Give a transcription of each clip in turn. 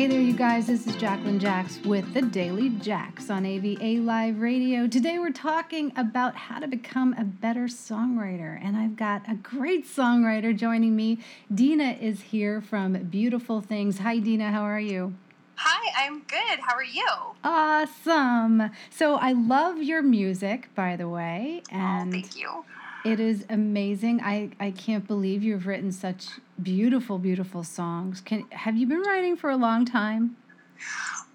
Hey there, you guys. This is Jacqueline Jax with the Daily Jax on AVA Live Radio. Today we're talking about how to become a better songwriter, and I've got a great songwriter joining me. Dina is here from Beautiful Things. Hi, Dina. How are you? Hi, I'm good. How are you? Awesome. So I love your music, by the way, oh, and oh, thank you. It is amazing. I, I can't believe you've written such beautiful, beautiful songs. Can have you been writing for a long time?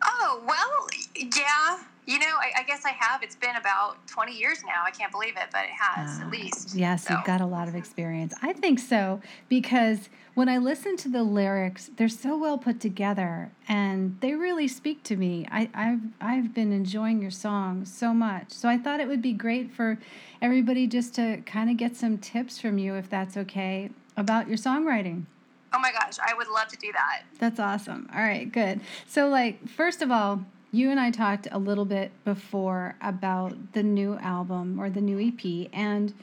Oh well, yeah. You know, I, I, guess I have. It's been about 20 years now. I can't believe it, but it has uh, at least. Yes, so. you've got a lot of experience. I think so because when I listen to the lyrics, they're so well put together and they really speak to me. I, I've, I've been enjoying your songs so much. So I thought it would be great for everybody just to kind of get some tips from you, if that's okay, about your songwriting. Oh my gosh, I would love to do that. That's awesome. All right, good. So, like, first of all, you and I talked a little bit before about the new album or the new EP and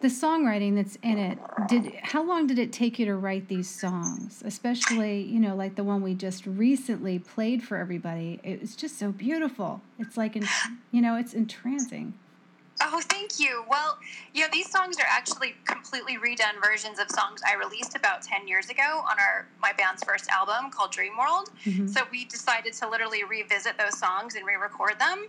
the songwriting that's in it. Did how long did it take you to write these songs? Especially, you know, like the one we just recently played for everybody. It was just so beautiful. It's like, you know, it's entrancing. Oh, thank you. Well, you know, these songs are actually completely redone versions of songs I released about 10 years ago on our my band's first album called Dream World. Mm-hmm. So we decided to literally revisit those songs and re-record them.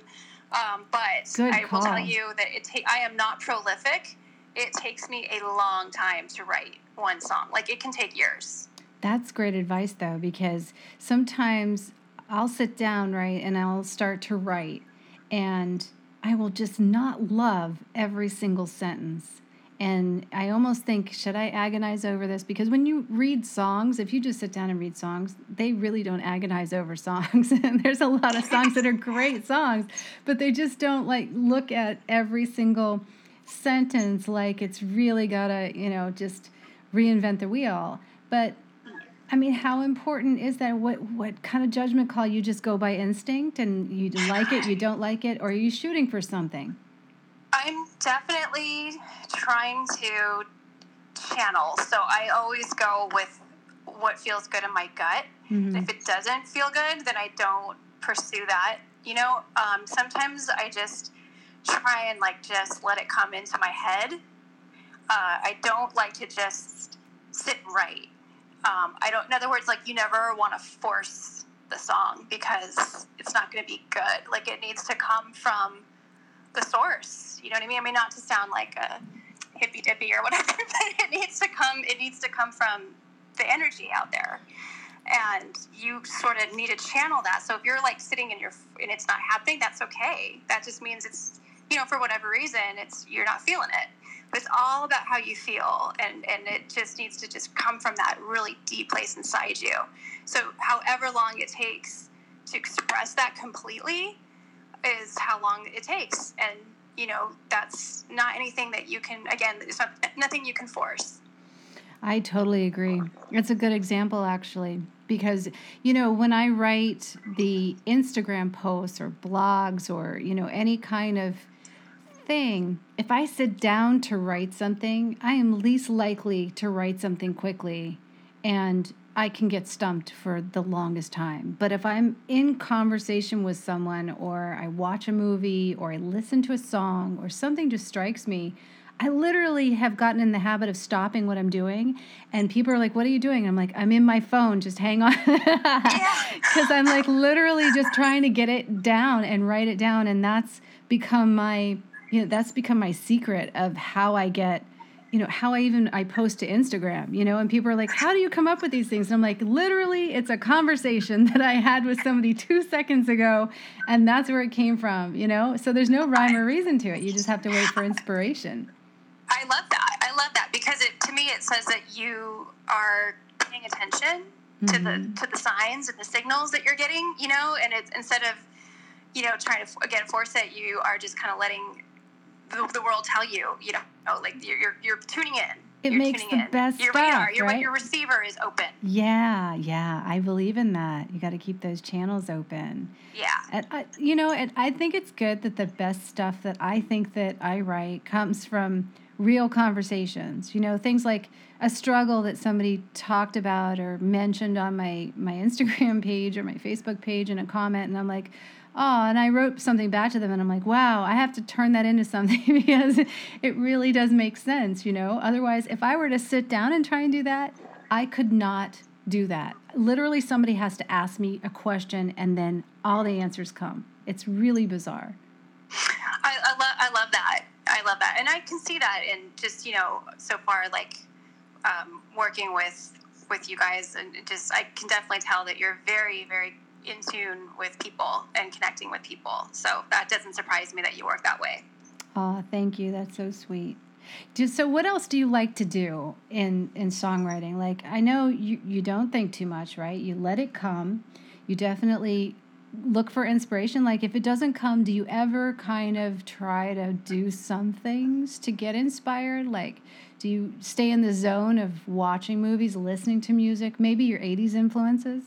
Um, but Good I call. will tell you that it ta- I am not prolific. It takes me a long time to write one song. Like it can take years. That's great advice though because sometimes I'll sit down, right, and I'll start to write and I will just not love every single sentence. And I almost think, should I agonize over this? Because when you read songs, if you just sit down and read songs, they really don't agonize over songs. and there's a lot of songs that are great songs, but they just don't like look at every single sentence like it's really got to, you know, just reinvent the wheel. But I mean, how important is that? What what kind of judgment call you just go by instinct and you like it, you don't like it, or are you shooting for something? I'm definitely trying to channel. So I always go with what feels good in my gut. Mm-hmm. If it doesn't feel good, then I don't pursue that. You know, um, sometimes I just try and like just let it come into my head. Uh, I don't like to just sit write. Um, I don't. In other words, like you never want to force the song because it's not going to be good. Like it needs to come from the source. You know what I mean? I mean, not to sound like a hippy dippy or whatever, but it needs to come. It needs to come from the energy out there, and you sort of need to channel that. So if you're like sitting in your and it's not happening, that's okay. That just means it's you know for whatever reason it's you're not feeling it it's all about how you feel and and it just needs to just come from that really deep place inside you. So however long it takes to express that completely is how long it takes. And you know that's not anything that you can again it's not, nothing you can force. I totally agree. It's a good example actually because you know when i write the instagram posts or blogs or you know any kind of thing. If I sit down to write something, I am least likely to write something quickly and I can get stumped for the longest time. But if I'm in conversation with someone or I watch a movie or I listen to a song or something just strikes me, I literally have gotten in the habit of stopping what I'm doing. And people are like, What are you doing? I'm like, I'm in my phone. Just hang on. Because I'm like literally just trying to get it down and write it down. And that's become my you know that's become my secret of how i get you know how i even i post to instagram you know and people are like how do you come up with these things? And i'm like literally it's a conversation that i had with somebody two seconds ago and that's where it came from you know? So there's no rhyme or reason to it. You just have to wait for inspiration. I love that. I love that because it to me it says that you are paying attention to mm-hmm. the to the signs and the signals that you're getting you know? And it's instead of you know trying to again force it you are just kind of letting the, the world tell you, you know, oh, like you're, you're, you're tuning in. It you're makes the in. best your stuff, radar, your, right? your receiver is open. Yeah, yeah, I believe in that. You got to keep those channels open. Yeah, and I, you know, and I think it's good that the best stuff that I think that I write comes from real conversations. You know, things like a struggle that somebody talked about or mentioned on my my Instagram page or my Facebook page in a comment, and I'm like, oh, and I wrote something back to them, and I'm like, wow, I have to turn that into something because it really does make sense. You know, otherwise, if I were to sit down and try and do that, I could not do that. Literally, somebody has to ask me a question, and then all the answers come. It's really bizarre. I, I, lo- I love that. I love that. And I can see that in just, you know, so far, like um, working with with you guys and just I can definitely tell that you're very, very in tune with people and connecting with people. So that doesn't surprise me that you work that way. Oh, thank you. That's so sweet. So what else do you like to do in in songwriting? Like I know you you don't think too much, right? You let it come. You definitely look for inspiration like if it doesn't come do you ever kind of try to do some things to get inspired like do you stay in the zone of watching movies listening to music maybe your 80s influences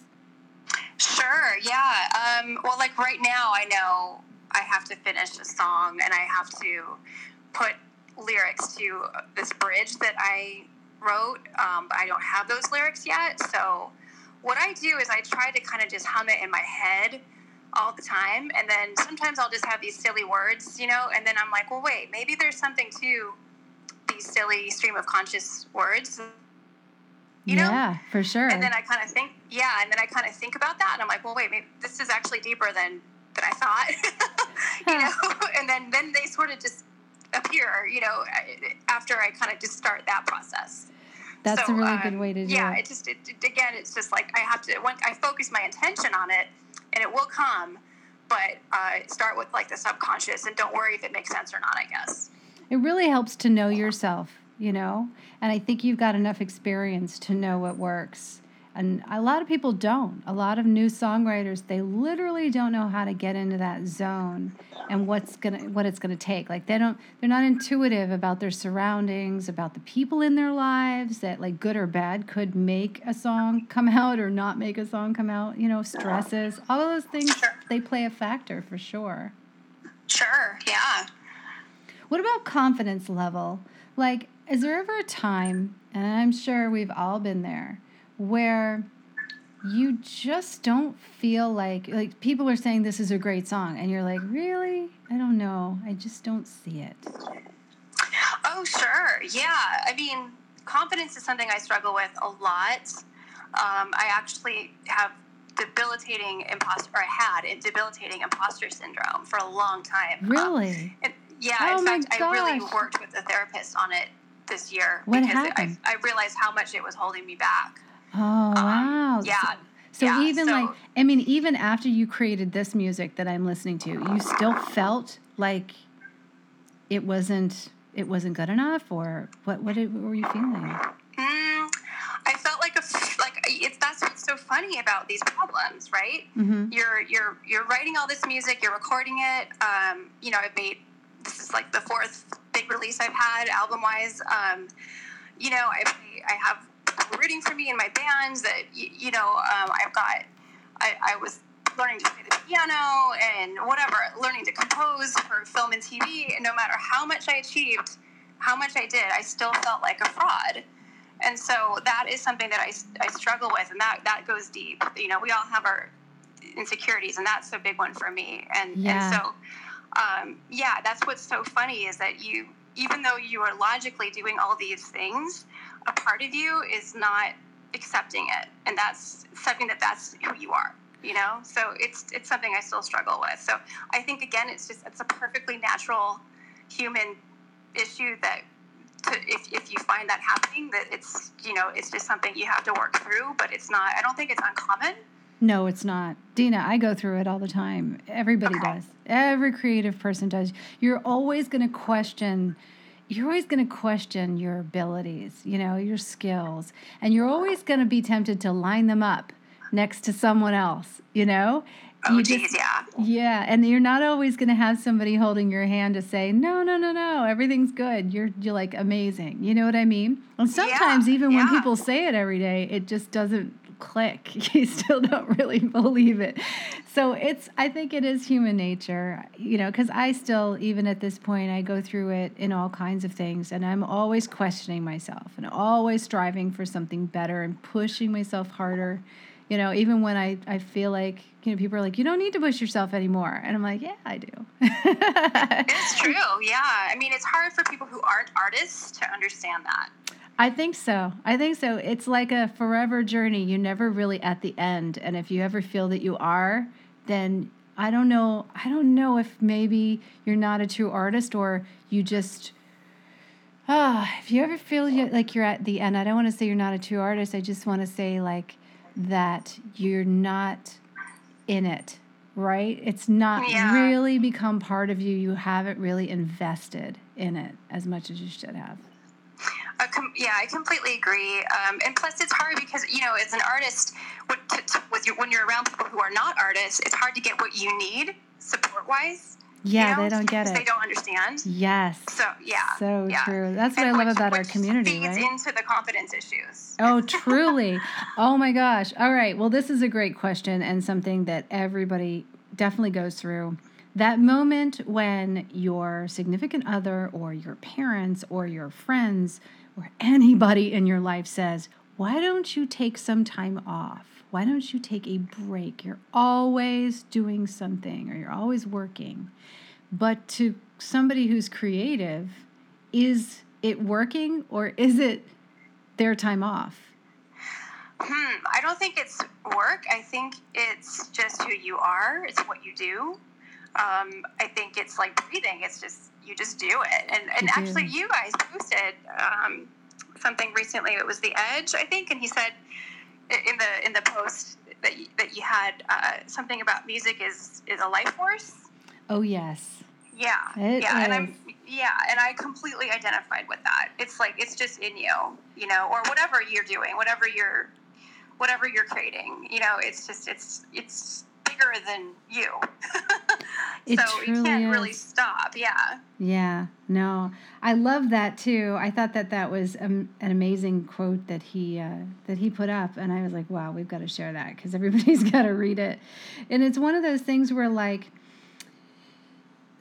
sure yeah um, well like right now i know i have to finish a song and i have to put lyrics to this bridge that i wrote um, but i don't have those lyrics yet so what I do is I try to kind of just hum it in my head all the time. And then sometimes I'll just have these silly words, you know, and then I'm like, well, wait, maybe there's something to these silly stream of conscious words. You know? Yeah, for sure. And then I kind of think, yeah, and then I kind of think about that, and I'm like, well, wait, maybe this is actually deeper than than I thought, you know. and then then they sort of just appear, you know, after I kind of just start that process. That's so, a really um, good way to do yeah, it. Yeah, it just it, again, it's just like I have to when I focus my intention on it, and it will come. But uh, start with like the subconscious, and don't worry if it makes sense or not. I guess it really helps to know yourself, you know, and I think you've got enough experience to know what works. And a lot of people don't. A lot of new songwriters they literally don't know how to get into that zone and what's gonna what it's gonna take. Like they don't they're not intuitive about their surroundings about the people in their lives that like good or bad could make a song come out or not make a song come out you know stresses. All of those things sure. they play a factor for sure. Sure yeah. What about confidence level? Like is there ever a time and i'm sure we've all been there where you just don't feel like like people are saying this is a great song and you're like really? I don't know. I just don't see it. Oh sure. Yeah. I mean confidence is something i struggle with a lot. Um, i actually have debilitating imposter or i had a debilitating imposter syndrome for a long time. Really? um, yeah oh in fact i really worked with a therapist on it this year what because happened? I, I realized how much it was holding me back Oh um, wow! Yeah. So, yeah, even so, like I mean, even after you created this music that I'm listening to, you still felt like it wasn't it wasn't good enough, or what? What, did, what were you feeling? Mm, I felt like a like it's that's what's so funny about these problems, right? Mm-hmm. You're you're you're writing all this music, you're recording it. Um, you know, I've made this is like the fourth big release I've had album wise. Um, you know, I I have rooting for me in my bands that you, you know um, I've got I, I was learning to play the piano and whatever learning to compose for film and TV and no matter how much I achieved how much I did I still felt like a fraud and so that is something that I, I struggle with and that that goes deep you know we all have our insecurities and that's a big one for me and yeah. and so um, yeah that's what's so funny is that you even though you are logically doing all these things a part of you is not accepting it. And that's something that that's who you are you know? So it's it's something i still struggle with. So i think again it's just it's a perfectly natural human issue that to, if, if you find that happening that it's you know it's just something you have to work through but it's not i don't think it's uncommon no it's not dina i go through it all the time everybody okay. does every creative person does you're always going to question you're always going to question your abilities, you know, your skills, and you're always going to be tempted to line them up next to someone else, you know? Oh, you geez, just, yeah. Yeah, and you're not always going to have somebody holding your hand to say, "No, no, no, no, everything's good. You're you're like amazing." You know what I mean? And sometimes yeah, even yeah. when people say it every day, it just doesn't click. You still don't really believe it. So it's, I think it is human nature, you know, because I still, even at this point, I go through it in all kinds of things and I'm always questioning myself and always striving for something better and pushing myself harder. You know, even when I, I feel like, you know, people are like, you don't need to push yourself anymore. And I'm like, yeah, I do. it's true. Yeah. I mean, it's hard for people who aren't artists to understand that. I think so. I think so. It's like a forever journey. You're never really at the end. And if you ever feel that you are, then I don't know. I don't know if maybe you're not a true artist or you just. Ah, oh, if you ever feel like you're at the end, I don't want to say you're not a true artist. I just want to say like that you're not in it, right? It's not yeah. really become part of you. You haven't really invested in it as much as you should have. Com- yeah, I completely agree. Um, and plus, it's hard because you know, as an artist, to, with your, when you're around people who are not artists, it's hard to get what you need support wise. Yeah, you know, they don't get it. They don't understand. Yes. So yeah. So yeah. true. That's what and I love about our community. Feeds right? into the confidence issues. Oh, truly. oh my gosh. All right. Well, this is a great question and something that everybody definitely goes through. That moment when your significant other or your parents or your friends or anybody in your life says, Why don't you take some time off? Why don't you take a break? You're always doing something or you're always working. But to somebody who's creative, is it working or is it their time off? Hmm, I don't think it's work. I think it's just who you are, it's what you do. Um, I think it's like breathing. It's just you just do it. And and actually, you guys posted um, something recently. It was the Edge, I think, and he said in the in the post that you, that you had uh, something about music is is a life force. Oh yes. Yeah, it yeah, is. and I'm yeah, and I completely identified with that. It's like it's just in you, you know, or whatever you're doing, whatever you're, whatever you're creating, you know, it's just it's it's bigger than you. it so you can't is. really stop. Yeah. Yeah. No, I love that too. I thought that that was an amazing quote that he uh, that he put up, and I was like, wow, we've got to share that because everybody's got to read it. And it's one of those things where like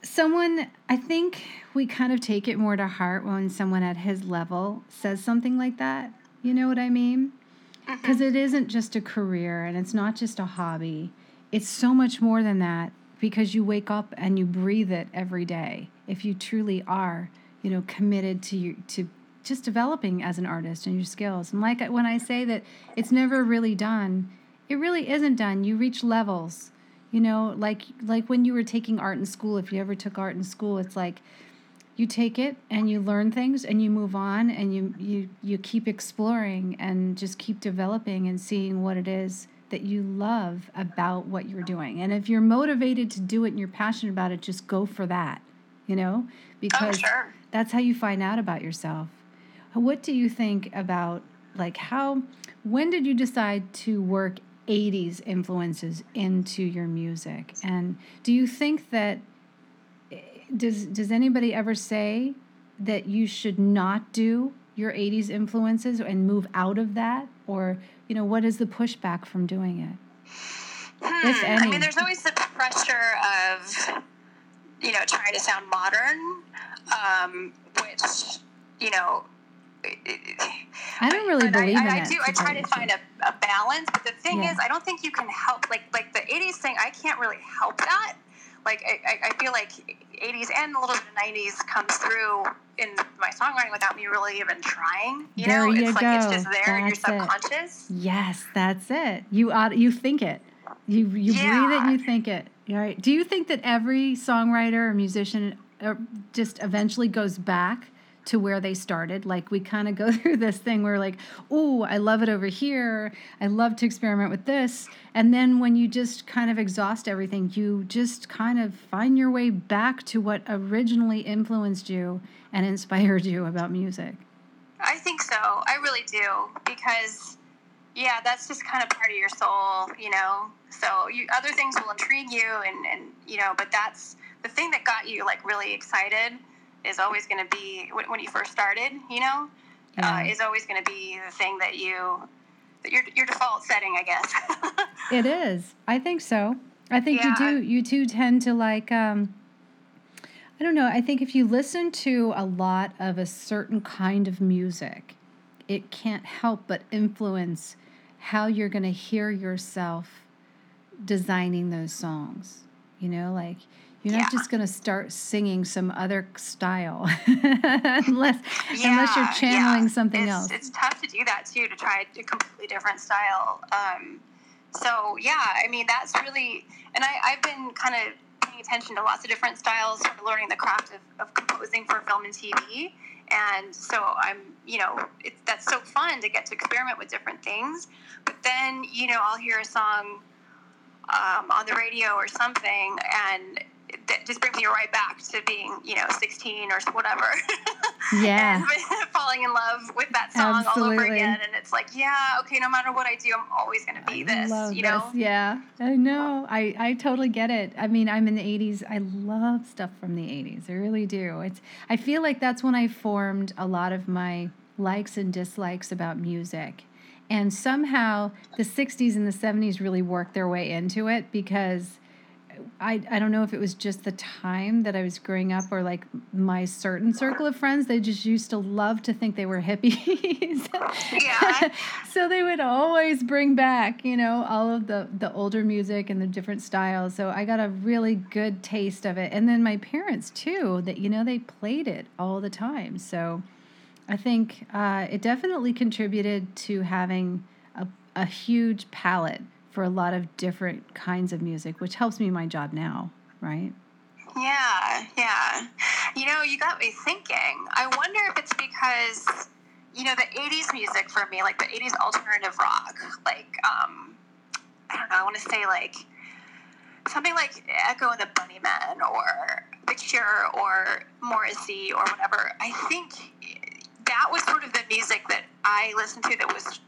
someone i think we kind of take it more to heart when someone at his level says something like that you know what i mean because mm-hmm. isn't just a career and it's not just a hobby it's so much more than that because you wake up and you breathe it every day. If you truly are, you know, committed to you to just developing as an artist and your skills. And like when I say that it's never really done, it really isn't done. You reach levels. You know, like like when you were taking art in school, if you ever took art in school, it's like you take it and you learn things and you move on and you you you keep exploring and just keep developing and seeing what it is that you love about what you're doing. And if you're motivated to do it and you're passionate about it, just go for that, you know, oh, because oh, sure. that's how you find out about yourself. What do you think about like how when did you decide to work 80s influences into your music? And do you think that eh, does does anybody ever say that you should not do your 80s influences and move out of that or you know, what is the pushback from doing it? Hmm. If any. I mean, there's always the pressure of, you know, trying to sound modern, um, which, you know, I don't really believe I, in I, it. I do. I try to find a, a balance, but the thing yeah. is, I don't think you can help. Like like the '80s thing, I can't really help that like I, I feel like 80s and a little bit of 90s comes through in my songwriting without me really even trying. You there know, you it's go. like it's just there that's in your subconscious. It. Yes, that's it. You ought, you think it. You you yeah. breathe it and you think it. All right. Do you think that every songwriter or musician uh, just eventually goes back to where they started. Like we kind of go through this thing where like, oh, I love it over here. I love to experiment with this. And then when you just kind of exhaust everything, you just kind of find your way back to what originally influenced you and inspired you about music. I think so. I really do because yeah, that's just kind of part of your soul, you know. So you, other things will intrigue you and and you know, but that's the thing that got you like really excited is always going to be when, when you first started, you know, uh, yeah. uh, is always going to be the thing that you that your your default setting, I guess. it is. I think so. I think yeah. you do. You do tend to like. Um, I don't know. I think if you listen to a lot of a certain kind of music, it can't help but influence how you're going to hear yourself designing those songs. You know, like you're not just going to start singing some other style unless yeah, unless you're channeling yeah. something it's, else. It's tough to do that too to try a completely different style. Um, so yeah, I mean that's really, and I, I've been kind of paying attention to lots of different styles, sort of learning the craft of, of composing for film and TV. And so I'm, you know, it's, that's so fun to get to experiment with different things. But then, you know, I'll hear a song um, on the radio or something, and that just brings me right back to being, you know, 16 or whatever. Yeah. and falling in love with that song Absolutely. all over again. And it's like, yeah, okay, no matter what I do, I'm always going to be this, you know? Yeah, I know. I, I totally get it. I mean, I'm in the 80s. I love stuff from the 80s. I really do. It's, I feel like that's when I formed a lot of my likes and dislikes about music. And somehow the 60s and the 70s really worked their way into it because I, I don't know if it was just the time that I was growing up or like my certain circle of friends, they just used to love to think they were hippies. yeah. so they would always bring back, you know, all of the, the older music and the different styles. So I got a really good taste of it. And then my parents too, that, you know, they played it all the time. So I think uh, it definitely contributed to having a, a huge palette for a lot of different kinds of music, which helps me in my job now, right? Yeah, yeah. You know, you got me thinking. I wonder if it's because, you know, the 80s music for me, like the 80s alternative rock, like, um, I don't know, I want to say like something like Echo and the Bunnymen or The Cure or Morrissey or whatever. I think that was sort of the music that I listened to that was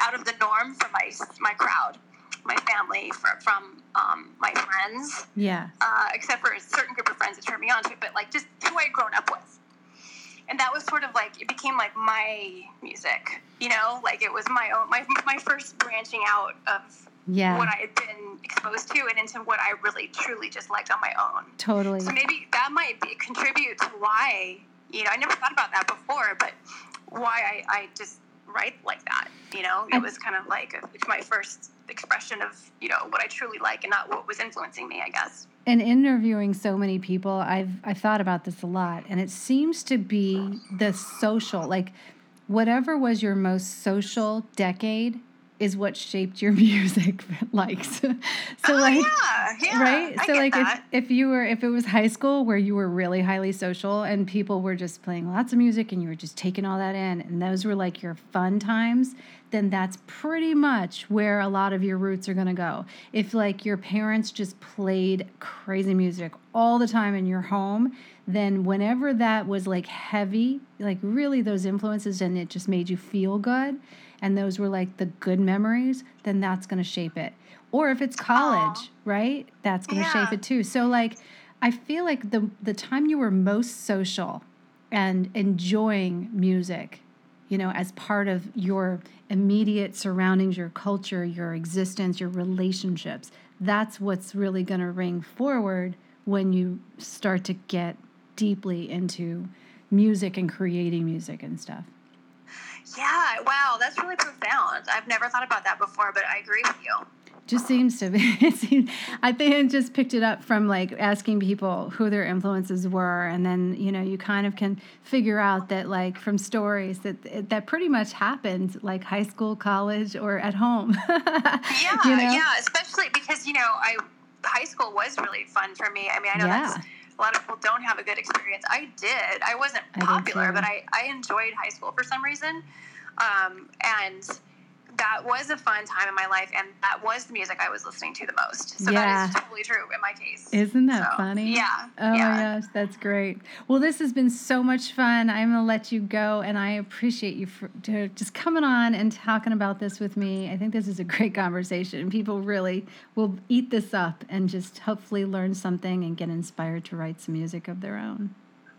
out of the norm for my my crowd my family, from, from um, my friends. Yeah. Uh, except for a certain group of friends that turned me on to it, but like just who I'd grown up with. And that was sort of like it became like my music, you know, like it was my own my my first branching out of yeah. what I had been exposed to and into what I really truly just liked on my own. Totally. So maybe that might be, contribute to why you know I never thought about that before, but why I, I just write like that. You know, it was kind of like uh, a, my first expression of you know what I truly like and not what was influencing me, I guess. And interviewing so many people, I've I've thought about this a lot, and it seems to be the social, like whatever was your most social decade is what shaped your music likes. so oh, like yeah, yeah, right? I so like that. if if you were if it was high school where you were really highly social and people were just playing lots of music and you were just taking all that in and those were like your fun times, then that's pretty much where a lot of your roots are going to go. If like your parents just played crazy music all the time in your home, then whenever that was like heavy, like really those influences and it just made you feel good, and those were like the good memories, then that's going to shape it. Or if it's college, Aww. right? That's going to yeah. shape it too. So like I feel like the the time you were most social and enjoying music, you know, as part of your immediate surroundings, your culture, your existence, your relationships, that's what's really going to ring forward when you start to get deeply into music and creating music and stuff. Yeah, wow, that's really profound. I've never thought about that before, but I agree with you. Just seems to be. I think I just picked it up from like asking people who their influences were, and then you know you kind of can figure out that like from stories that that pretty much happened like high school, college, or at home. yeah, you know? yeah, especially because you know I high school was really fun for me. I mean, I know yeah. that's lot of people don't have a good experience. I did. I wasn't popular, I but I, I enjoyed high school for some reason. Um, and that was a fun time in my life, and that was the music I was listening to the most. So yeah. that is totally true in my case. Isn't that so, funny? Yeah. Oh yeah. my gosh, that's great. Well, this has been so much fun. I'm gonna let you go, and I appreciate you for just coming on and talking about this with me. I think this is a great conversation. People really will eat this up and just hopefully learn something and get inspired to write some music of their own.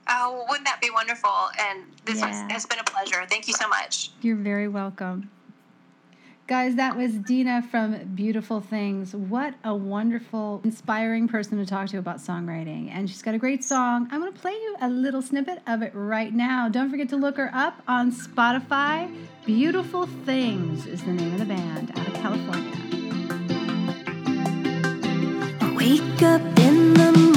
Oh, wouldn't that be wonderful? And this yeah. has been a pleasure. Thank you so much. You're very welcome. Guys, that was Dina from Beautiful Things. What a wonderful, inspiring person to talk to about songwriting. And she's got a great song. I'm going to play you a little snippet of it right now. Don't forget to look her up on Spotify. Beautiful Things is the name of the band out of California. wake up in the